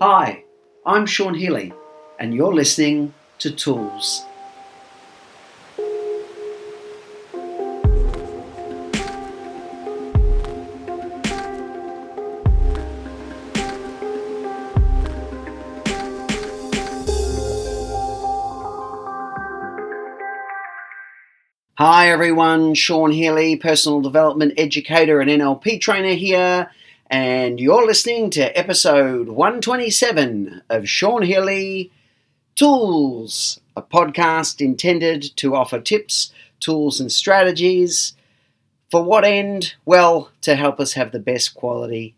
Hi, I'm Sean Healy, and you're listening to Tools. Hi everyone, Sean Healy, personal development educator and NLP trainer here, and you're listening to episode 127 of Sean Healy Tools, a podcast intended to offer tips, tools, and strategies. For what end? Well, to help us have the best quality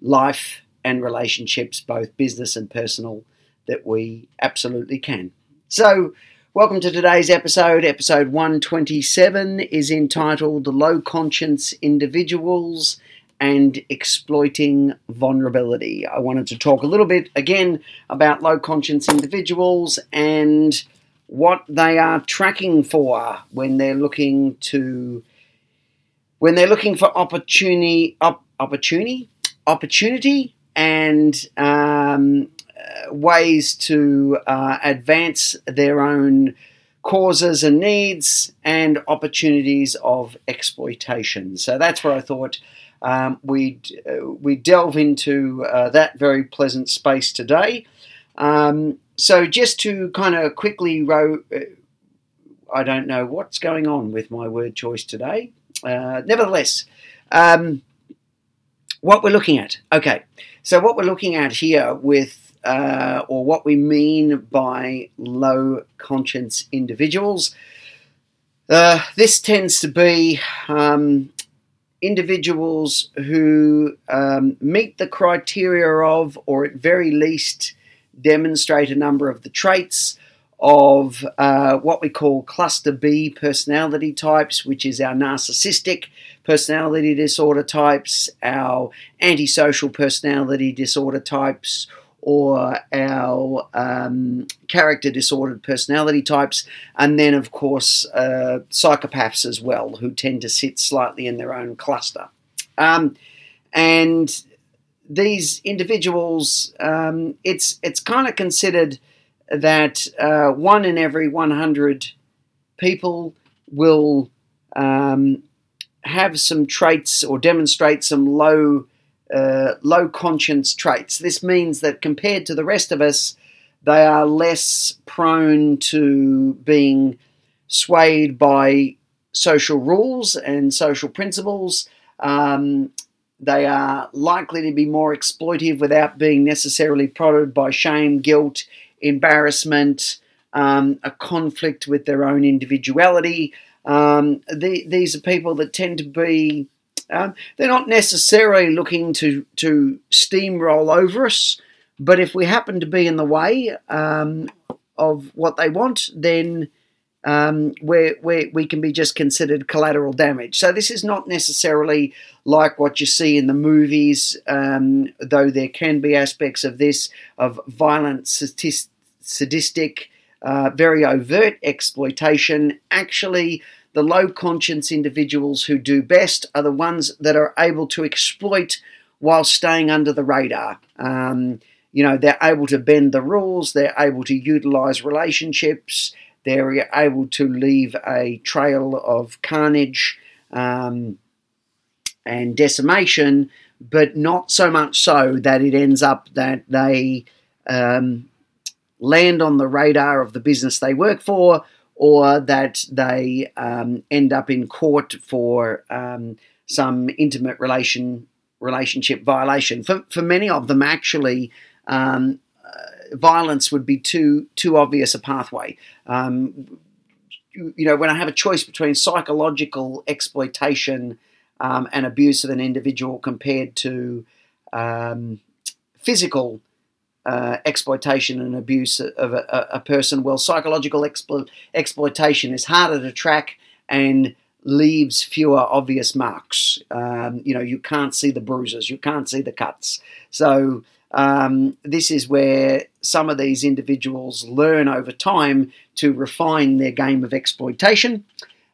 life and relationships, both business and personal, that we absolutely can. So, Welcome to today's episode. Episode 127 is entitled Low Conscience Individuals and Exploiting Vulnerability. I wanted to talk a little bit again about low conscience individuals and what they are tracking for when they're looking to when they're looking for opportunity op, opportunity opportunity and um, ways to uh, advance their own causes and needs and opportunities of exploitation. So that's where I thought um, we'd, uh, we delve into uh, that very pleasant space today. Um, so just to kind of quickly row, uh, I don't know what's going on with my word choice today. Uh, nevertheless, um, what we're looking at. Okay, so what we're looking at here with uh, or what we mean by low conscience individuals. Uh, this tends to be um, individuals who um, meet the criteria of, or at very least, demonstrate a number of the traits of uh, what we call cluster B personality types, which is our narcissistic personality disorder types, our antisocial personality disorder types, or our um, character disordered personality types, and then, of course, uh, psychopaths as well, who tend to sit slightly in their own cluster. Um, and these individuals, um, it's it's kind of considered that uh, one in every 100 people will um, have some traits or demonstrate some low uh, low conscience traits. This means that compared to the rest of us, they are less prone to being swayed by social rules and social principles. Um, they are likely to be more exploitive without being necessarily prodded by shame, guilt, embarrassment, um, a conflict with their own individuality. Um, the, these are people that tend to be um, they're not necessarily looking to, to steamroll over us, but if we happen to be in the way um, of what they want, then um, we can be just considered collateral damage. So this is not necessarily like what you see in the movies, um, though there can be aspects of this of violent, sadistic, uh, very overt exploitation. Actually, the low conscience individuals who do best are the ones that are able to exploit while staying under the radar. Um, you know, they're able to bend the rules, they're able to utilize relationships, they're able to leave a trail of carnage um, and decimation, but not so much so that it ends up that they um, land on the radar of the business they work for or that they um, end up in court for um, some intimate relation relationship violation. For, for many of them, actually, um, uh, violence would be too too obvious a pathway. Um, you, you, know, when I have a choice between psychological exploitation um, and abuse of an individual compared to um, physical uh, exploitation and abuse of a, a person. Well, psychological explo- exploitation is harder to track and leaves fewer obvious marks. Um, you know, you can't see the bruises, you can't see the cuts. So, um, this is where some of these individuals learn over time to refine their game of exploitation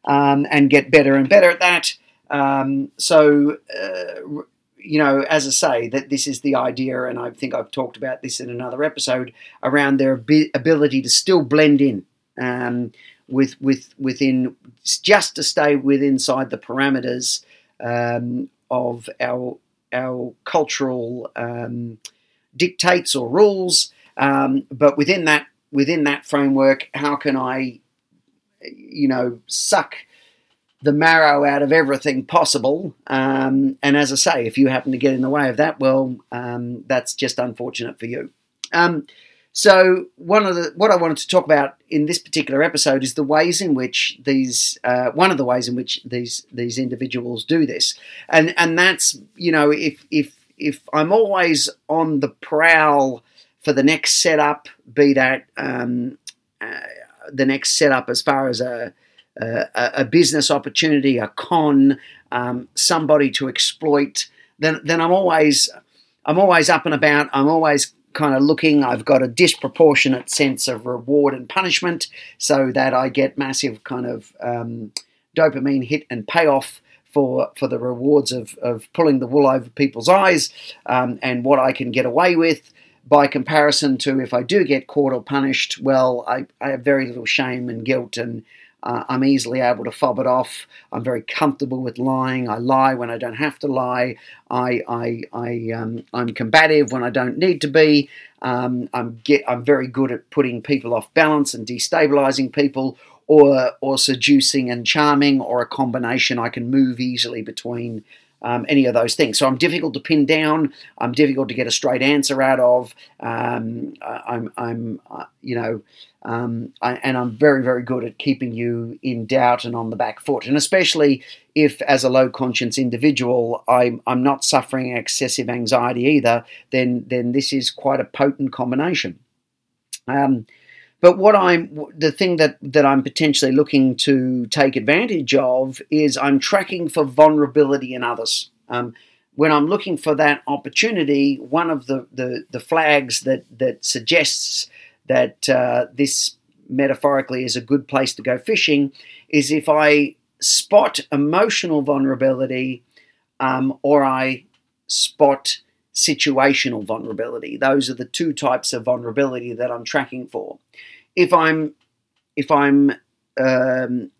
um, and get better and better at that. Um, so, uh, you know, as I say, that this is the idea, and I think I've talked about this in another episode around their ability to still blend in um, with with within just to stay within inside the parameters um, of our our cultural um, dictates or rules. Um, but within that within that framework, how can I, you know, suck the marrow out of everything possible? Um, and as I say, if you happen to get in the way of that, well, um, that's just unfortunate for you. Um, so one of the what I wanted to talk about in this particular episode is the ways in which these uh, one of the ways in which these these individuals do this, and and that's you know if if if I'm always on the prowl for the next setup, be that um, uh, the next setup as far as a a, business opportunity, a con, um, somebody to exploit, then then I'm always I'm always up and about. I'm always kind of looking. I've got a disproportionate sense of reward and punishment, so that I get massive kind of um, dopamine hit and payoff for for the rewards of, of pulling the wool over people's eyes um, and what I can get away with. By comparison to if I do get caught or punished, well, I, I have very little shame and guilt and uh, I'm easily able to fob it off. I'm very comfortable with lying. I lie when I don't have to lie. I, I, I, um, I'm combative when I don't need to be. Um, I'm, get, I'm very good at putting people off balance and destabilizing people, or, or seducing and charming, or a combination. I can move easily between um, any of those things. So I'm difficult to pin down. I'm difficult to get a straight answer out of. Um, I'm, I'm, uh, you know, um, I, and I'm very, very good at keeping you in doubt and on the back foot. And especially if, as a low conscience individual, I'm, I'm not suffering excessive anxiety either, then, then this is quite a potent combination. Um, but what I'm the thing that, that I'm potentially looking to take advantage of is I'm tracking for vulnerability in others. Um, when I'm looking for that opportunity, one of the, the, the flags that, that suggests that uh, this metaphorically is a good place to go fishing is if I spot emotional vulnerability um, or I spot situational vulnerability. Those are the two types of vulnerability that I'm tracking for. If I'm if I'm um,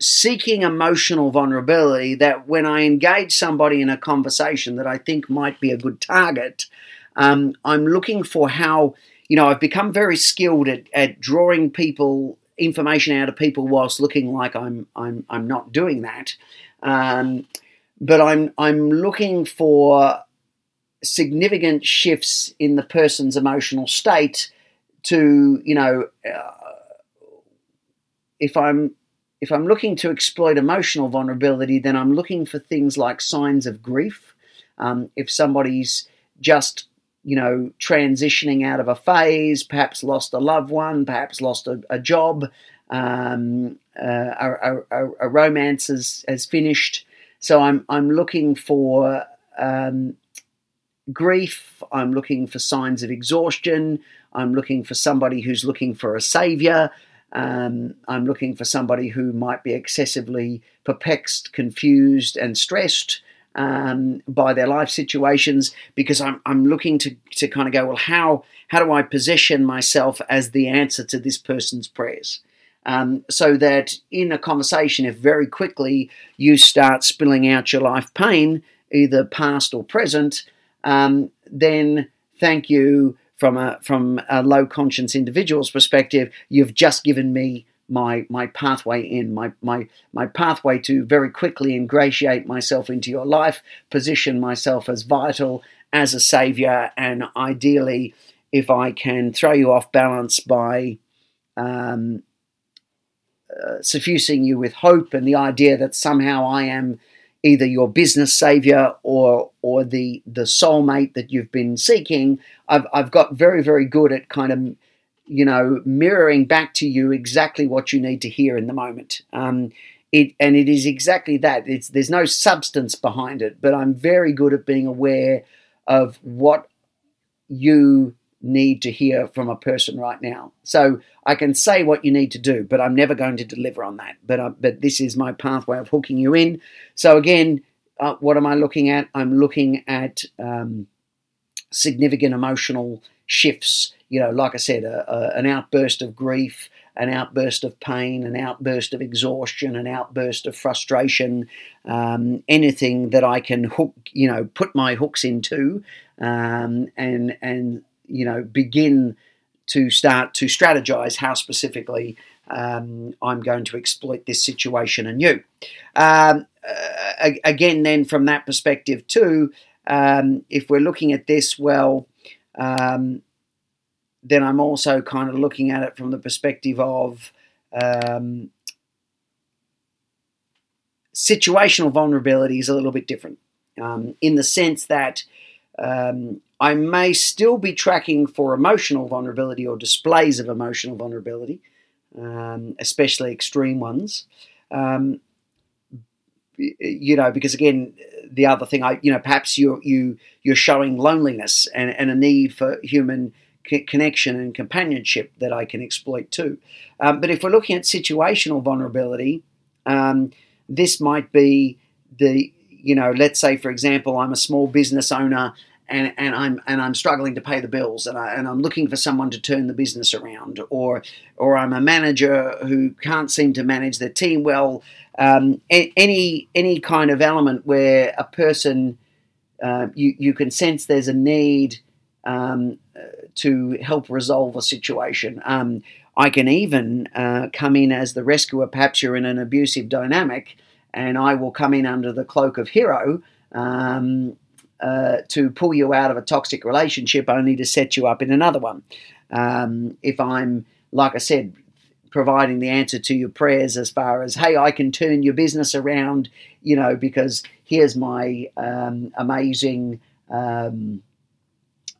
seeking emotional vulnerability, that when I engage somebody in a conversation that I think might be a good target, um, I'm looking for how you know, I've become very skilled at, at drawing people information out of people whilst looking like I'm I'm I'm not doing that. Um, but I'm I'm looking for significant shifts in the person's emotional state to you know uh, if I'm if I'm looking to exploit emotional vulnerability, then I'm looking for things like signs of grief. Um, if somebody's just you know, transitioning out of a phase, perhaps lost a loved one, perhaps lost a, a job, um, uh, a, a, a, romance has, has finished. So I'm, I'm looking for um, grief, I'm looking for signs of exhaustion, I'm looking for somebody who's looking for a savior. Um, I'm looking for somebody who might be excessively perplexed, confused, and stressed um, by their life situations because I'm, I'm looking to, to kind of go, well, how, how do I position myself as the answer to this person's prayers? Um, so that in a conversation, if very quickly you start spilling out your life pain, either past or present, um, then thank you from a from a low conscience individual's perspective. You've just given me my my pathway in my my my pathway to very quickly ingratiate myself into your life position myself as vital as a savior and ideally if i can throw you off balance by um, uh, suffusing you with hope and the idea that somehow i am either your business savior or or the the soulmate that you've been seeking i've i've got very very good at kind of you know, mirroring back to you exactly what you need to hear in the moment. Um, it, and it is exactly that. It's, there's no substance behind it, but I'm very good at being aware of what you need to hear from a person right now. So I can say what you need to do, but I'm never going to deliver on that. But uh, but this is my pathway of hooking you in. So again, uh, what am I looking at? I'm looking at um, significant emotional shifts. You know, like I said, a, a, an outburst of grief, an outburst of pain, an outburst of exhaustion, an outburst of frustration, um, anything that I can hook, you know, put my hooks into, um, and and you know begin to start to strategize how specifically um, I'm going to exploit this situation you. Um, uh, again, then from that perspective too, um, if we're looking at this, well, um, then I'm also kind of looking at it from the perspective of um, situational vulnerability is a little bit different um, in the sense that um, I may still be tracking for emotional vulnerability or displays of emotional vulnerability, um, especially extreme ones. Um, you know, because again, the other thing, I you know, perhaps you you you're showing loneliness and, and a need for human connection and companionship that I can exploit too. Um, but if we're looking at situational vulnerability, um, this might be the you know, let's say for example, I'm a small business owner and, and I'm and I'm struggling to pay the bills and, I, and I'm looking for someone to turn the business around or or I'm a manager who can't seem to manage their team well um, any any kind of element where a person uh, you you can sense there's a need um, to help resolve a situation. Um, I can even uh, come in as the rescuer. Perhaps you're in an abusive dynamic, and I will come in under the cloak of hero um, uh, to pull you out of a toxic relationship, only to set you up in another one. Um, if I'm, like I said, providing the answer to your prayers as far as, hey, I can turn your business around, you know, because here's my um, amazing um,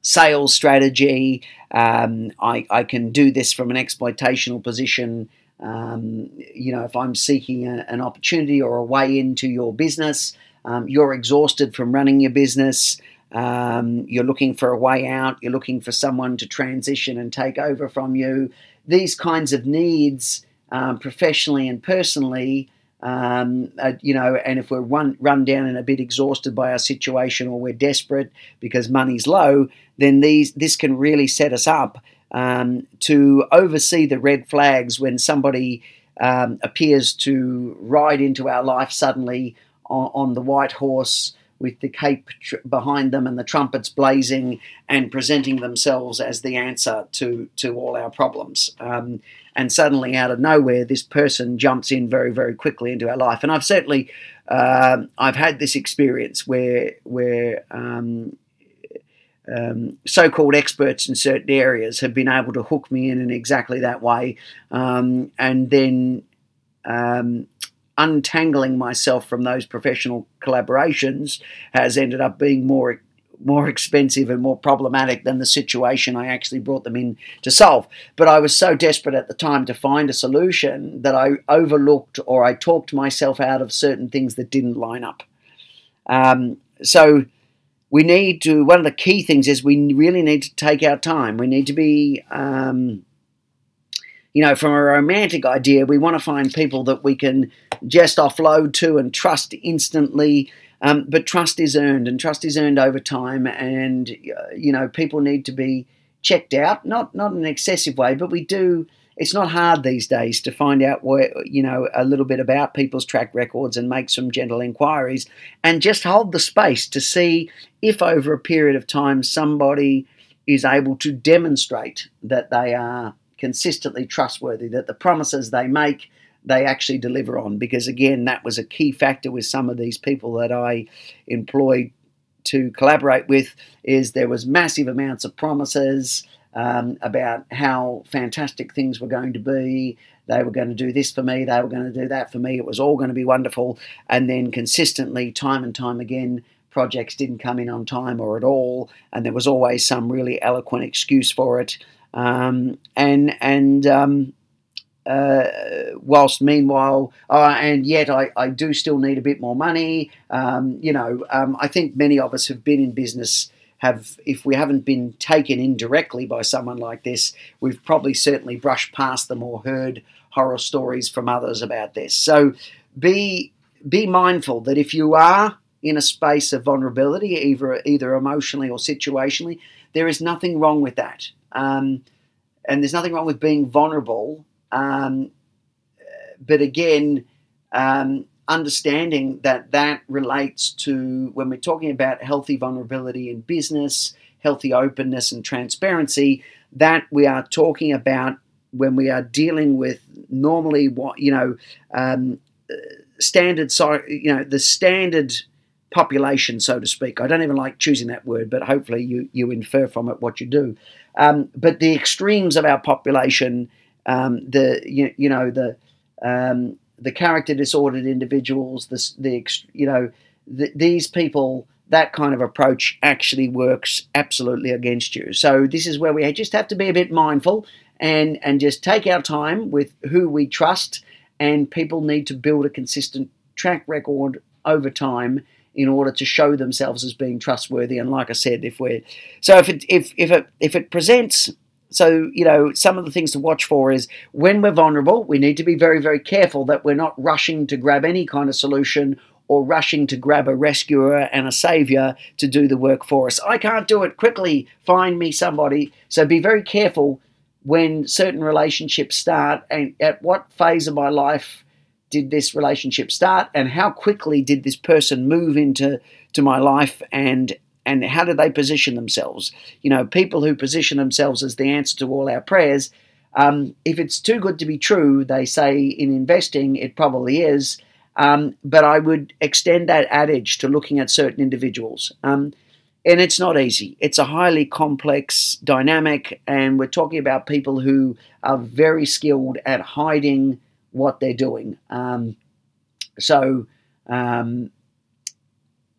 sales strategy. Um, I, I, can do this from an exploitational position. Um, you know, if I'm seeking a, an opportunity or a way into your business, um, you're exhausted from running your business. Um, you're looking for a way out. You're looking for someone to transition and take over from you these kinds of needs, um, professionally and personally, um, uh, you know, and if we're run, run down and a bit exhausted by our situation or we're desperate because money's low, then these this can really set us up um, to oversee the red flags when somebody um, appears to ride into our life suddenly on, on the white horse with the cape tr- behind them and the trumpets blazing and presenting themselves as the answer to, to all our problems. Um, and suddenly, out of nowhere, this person jumps in very, very quickly into our life. And I've certainly uh, I've had this experience where where um, um, so-called experts in certain areas have been able to hook me in in exactly that way, um, and then um, untangling myself from those professional collaborations has ended up being more more expensive and more problematic than the situation I actually brought them in to solve. But I was so desperate at the time to find a solution that I overlooked or I talked myself out of certain things that didn't line up. Um, so we need to, one of the key things is we really need to take our time. We need to be um, you know, from a romantic idea, we want to find people that we can just offload to and trust instantly. Um, but trust is earned, and trust is earned over time. And uh, you know, people need to be checked out, not not in an excessive way, but we do. It's not hard these days to find out where you know a little bit about people's track records and make some gentle inquiries, and just hold the space to see if over a period of time somebody is able to demonstrate that they are consistently trustworthy, that the promises they make, they actually deliver on. Because again, that was a key factor with some of these people that I employed to collaborate with, is there was massive amounts of promises um, about how fantastic things were going to be. They were going to do this for me, they were going to do that for me. It was all going to be wonderful. And then consistently, time and time again, projects didn't come in on time or at all, and there was always some really eloquent excuse for it. Um, and and um, uh, whilst meanwhile, uh, and yet I, I do still need a bit more money. Um, you know, um, I think many of us have been in business. Have if we haven't been taken in directly by someone like this, we've probably certainly brushed past them or heard horror stories from others about this. So be be mindful that if you are in a space of vulnerability, either either emotionally or situationally, there is nothing wrong with that. Um, and there's nothing wrong with being vulnerable. Um, but again, um, understanding that that relates to when we're talking about healthy vulnerability in business, healthy openness and transparency, that we are talking about when we are dealing with normally what you know um, standard you know the standard population so to speak i don't even like choosing that word but hopefully you you infer from it what you do um, but the extremes of our population um, the you, you know the um, the character disordered individuals, the, the you know, the, these people, that kind of approach actually works absolutely against you. So this is where we just have to be a bit mindful and and just take our time with who we trust. And people need to build a consistent track record over time in order to show themselves as being trustworthy. And like I said, if we're so if it if if it if it presents so, you know, some of the things to watch for is when we're vulnerable, we need to be very, very careful that we're not rushing to grab any kind of solution or rushing to grab a rescuer and a savior to do the work for us. I can't do it quickly. Find me somebody. So be very careful when certain relationships start and at what phase of my life did this relationship start and how quickly did this person move into to my life and and how do they position themselves? You know, people who position themselves as the answer to all our prayers. Um, if it's too good to be true, they say in investing, it probably is. Um, but I would extend that adage to looking at certain individuals. Um, and it's not easy. It's a highly complex dynamic, and we're talking about people who are very skilled at hiding what they're doing. Um, so, um,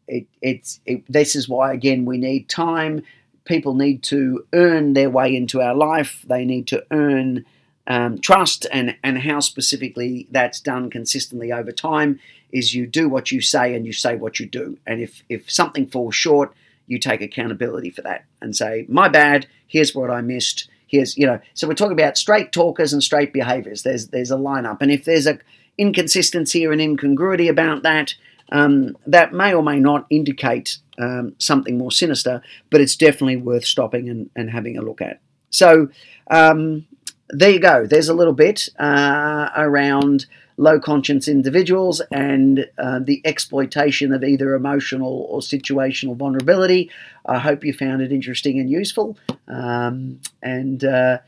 it, it's it, this is why again we need time. People need to earn their way into our life. They need to earn um, trust, and and how specifically that's done consistently over time is you do what you say and you say what you do. And if if something falls short, you take accountability for that and say, my bad. Here's what I missed. Here's you know. So we're talking about straight talkers and straight behaviors. There's there's a lineup, and if there's a inconsistency or an incongruity about that, um, that may or may not indicate um, something more sinister, but it's definitely worth stopping and, and having a look at. So um, there you go. There's a little bit uh, around low conscience individuals and uh, the exploitation of either emotional or situational vulnerability. I hope you found it interesting and useful. Um, and uh,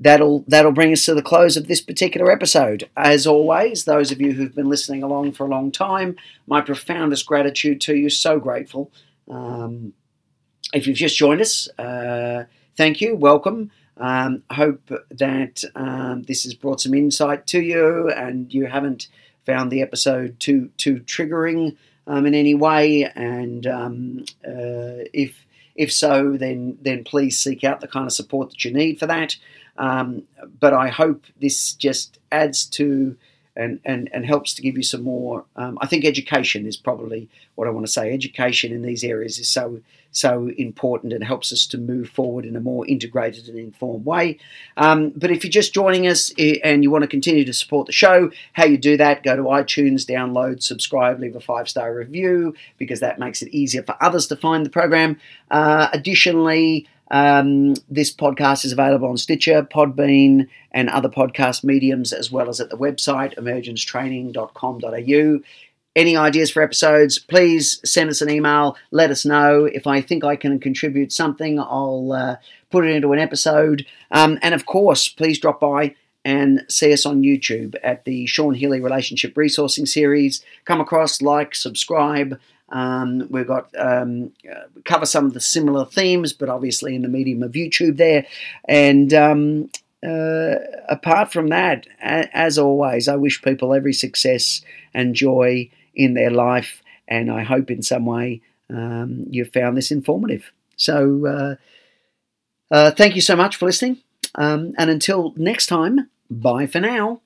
that'll that'll bring us to the close of this particular episode. As always, those of you who've been listening along for a long time, my profoundest gratitude to you. So grateful. Um, if you've just joined us, uh, thank you. Welcome. Um, hope that um, this has brought some insight to you, and you haven't found the episode too too triggering um, in any way. And um, uh, if if so, then then please seek out the kind of support that you need for that. Um, but I hope this just adds to and, and, and helps to give you some more. Um, I think education is probably what I want to say. Education in these areas is so so important and helps us to move forward in a more integrated and informed way. Um, but if you're just joining us eh, and you want to continue to support the show, how you do that, go to iTunes, download, subscribe, leave a five star review because that makes it easier for others to find the program. Uh, additionally, um, this podcast is available on Stitcher, Podbean, and other podcast mediums, as well as at the website emergencetraining.com.au. Any ideas for episodes, please send us an email. Let us know. If I think I can contribute something, I'll uh, put it into an episode. Um, and of course, please drop by and see us on YouTube at the Sean Healy Relationship Resourcing Series. Come across, like, subscribe. Um, we've got um, uh, cover some of the similar themes, but obviously in the medium of YouTube there. And um, uh, apart from that, a- as always, I wish people every success and joy in their life, and I hope in some way um, you've found this informative. So, uh, uh, thank you so much for listening, um, and until next time, bye for now.